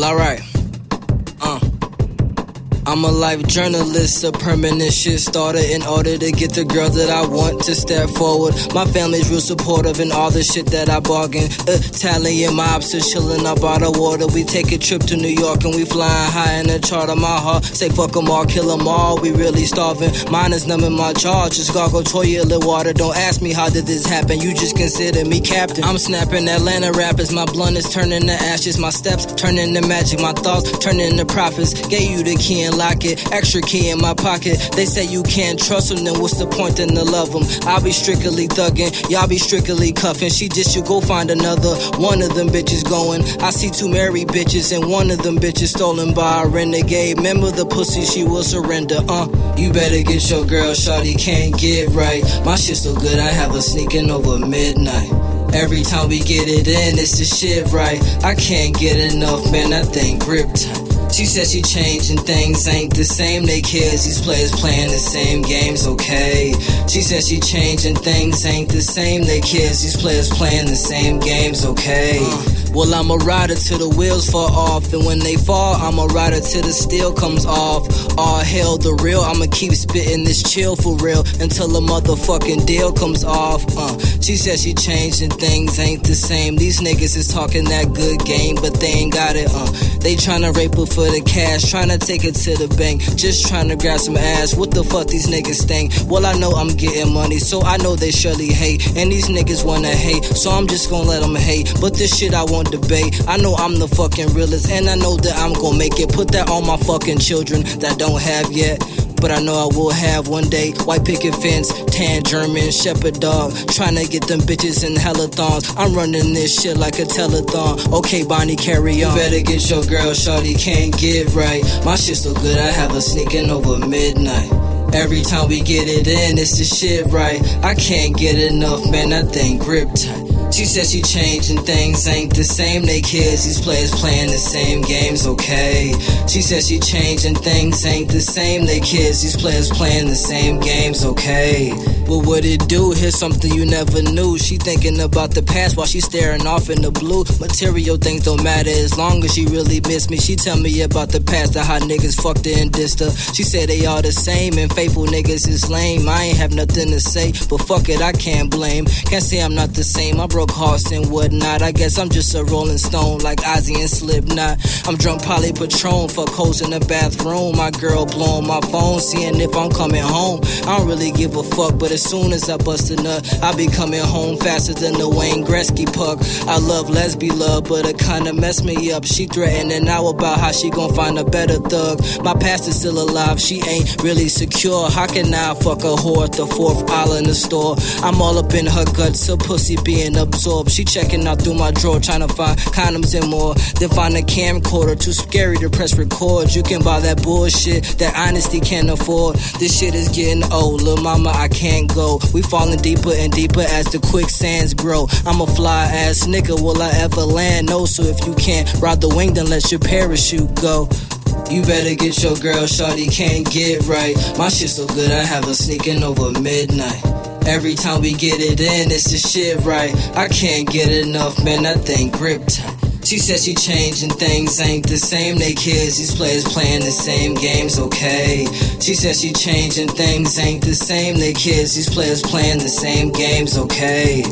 Well, alright. Uh. I'm a life journalist, a permanent shit starter in order to get the girl that I want to step forward. My family's real supportive in all the shit that I bargain. Italian mobs are chilling up out of water. We take a trip to New York and we flying high in the chart of my heart. Say fuck 'em all, kill 'em all. We really starving. Mine is numbing my jaw. Just gargle toilet water. Don't ask me how did this happen. You just consider me captain. I'm snapping Atlanta rappers. My blunt is turning to ashes. My steps turning to magic. My thoughts turning to prophets. Gave you the key and lock it. Extra key in my pocket. They say you can't trust them, then what's the point in to love them? I'll be strictly thugging, y'all be strictly cuffing. She just should go find another. One of them bitches going. I see two married bitches, and one of them bitches stolen by a renegade. Remember the pussy, she will surrender. Uh, you better get your girl, shawty can't get right. My shit so good, I have her sneaking over midnight. Every time we get it in, it's the shit right. I can't get enough, man. That thing grip tight. She said she changing things ain't the same. They kids, these players playing the same games, okay? She said she changing things ain't the same. They kids, these players playing the same games, okay? Well, I'm a rider till the wheels fall off, and when they fall, I'm a rider till the steel comes off. All hell, the real. I'ma keep spitting this chill for real until the motherfucking deal comes off. Uh, she said she changing things ain't the same. These niggas is talking that good game, but they ain't got it. Uh, they tryna rape her for the cash, tryna take it to the bank, just tryna grab some ass. What the fuck these niggas think? Well, I know I'm getting money, so I know they surely hate. And these niggas wanna hate, so I'm just gonna let them hate. But this shit I won't debate. I know I'm the fucking realest, and I know that I'm gonna make it. Put that on my fucking children that don't have yet. But I know I will have one day. White picket fence, tan German shepherd dog. Trying to get them bitches in hella thongs. I'm running this shit like a telethon. Okay, Bonnie, carry on. You better get your girl, shawty can't get right. My shit so good, I have her sneaking over midnight. Every time we get it in, it's the shit right. I can't get enough, man. That thing grip tight. She said she changing things ain't the same. They kids, these players playing the same games, okay? She said she changing things ain't the same. They kids, these players playing the same games, okay? What would it do? Here's something you never knew. She thinking about the past while she staring off in the blue. Material things don't matter as long as she really miss me. She tell me about the past and how niggas fucked her and dissed her. She said they all the same and faithful niggas is lame. I ain't have nothing to say, but fuck it, I can't blame. Can't say I'm not the same. I broke hearts and whatnot. I guess I'm just a rolling stone like Ozzy and Slipknot. I'm drunk poly Patron for coats in the bathroom. My girl blowing my phone, seeing if I'm coming home. I don't really give a fuck, but as soon as I bust a nut, I be coming home faster than the Wayne Gretzky puck. I love lesbian love, but it kinda messed me up. She threatening now about how she gon' find a better thug. My past is still alive, she ain't really secure. How can I fuck a whore at the fourth aisle in the store? I'm all up in her guts, so pussy being absorbed. She checking out through my drawer, trying to find condoms and more. Then find a camcorder, too scary to press record. You can buy that bullshit that honesty can't afford. This shit is getting old, little mama, I can't go. We falling deeper and deeper as the quicksands grow. I'm a fly ass nigga, will I ever land? No, so if you can't ride the wing, then let your parachute go. You better get your girl, shawty can't get right. My shit so good, I have her sneaking over midnight. Every time we get it in, it's the shit right. I can't get enough, man, that thing grip tight. She said she changing things ain't the same. They kids, these players playing the same games, okay? She said she changing things ain't the same. They kids, these players playing the same games, okay?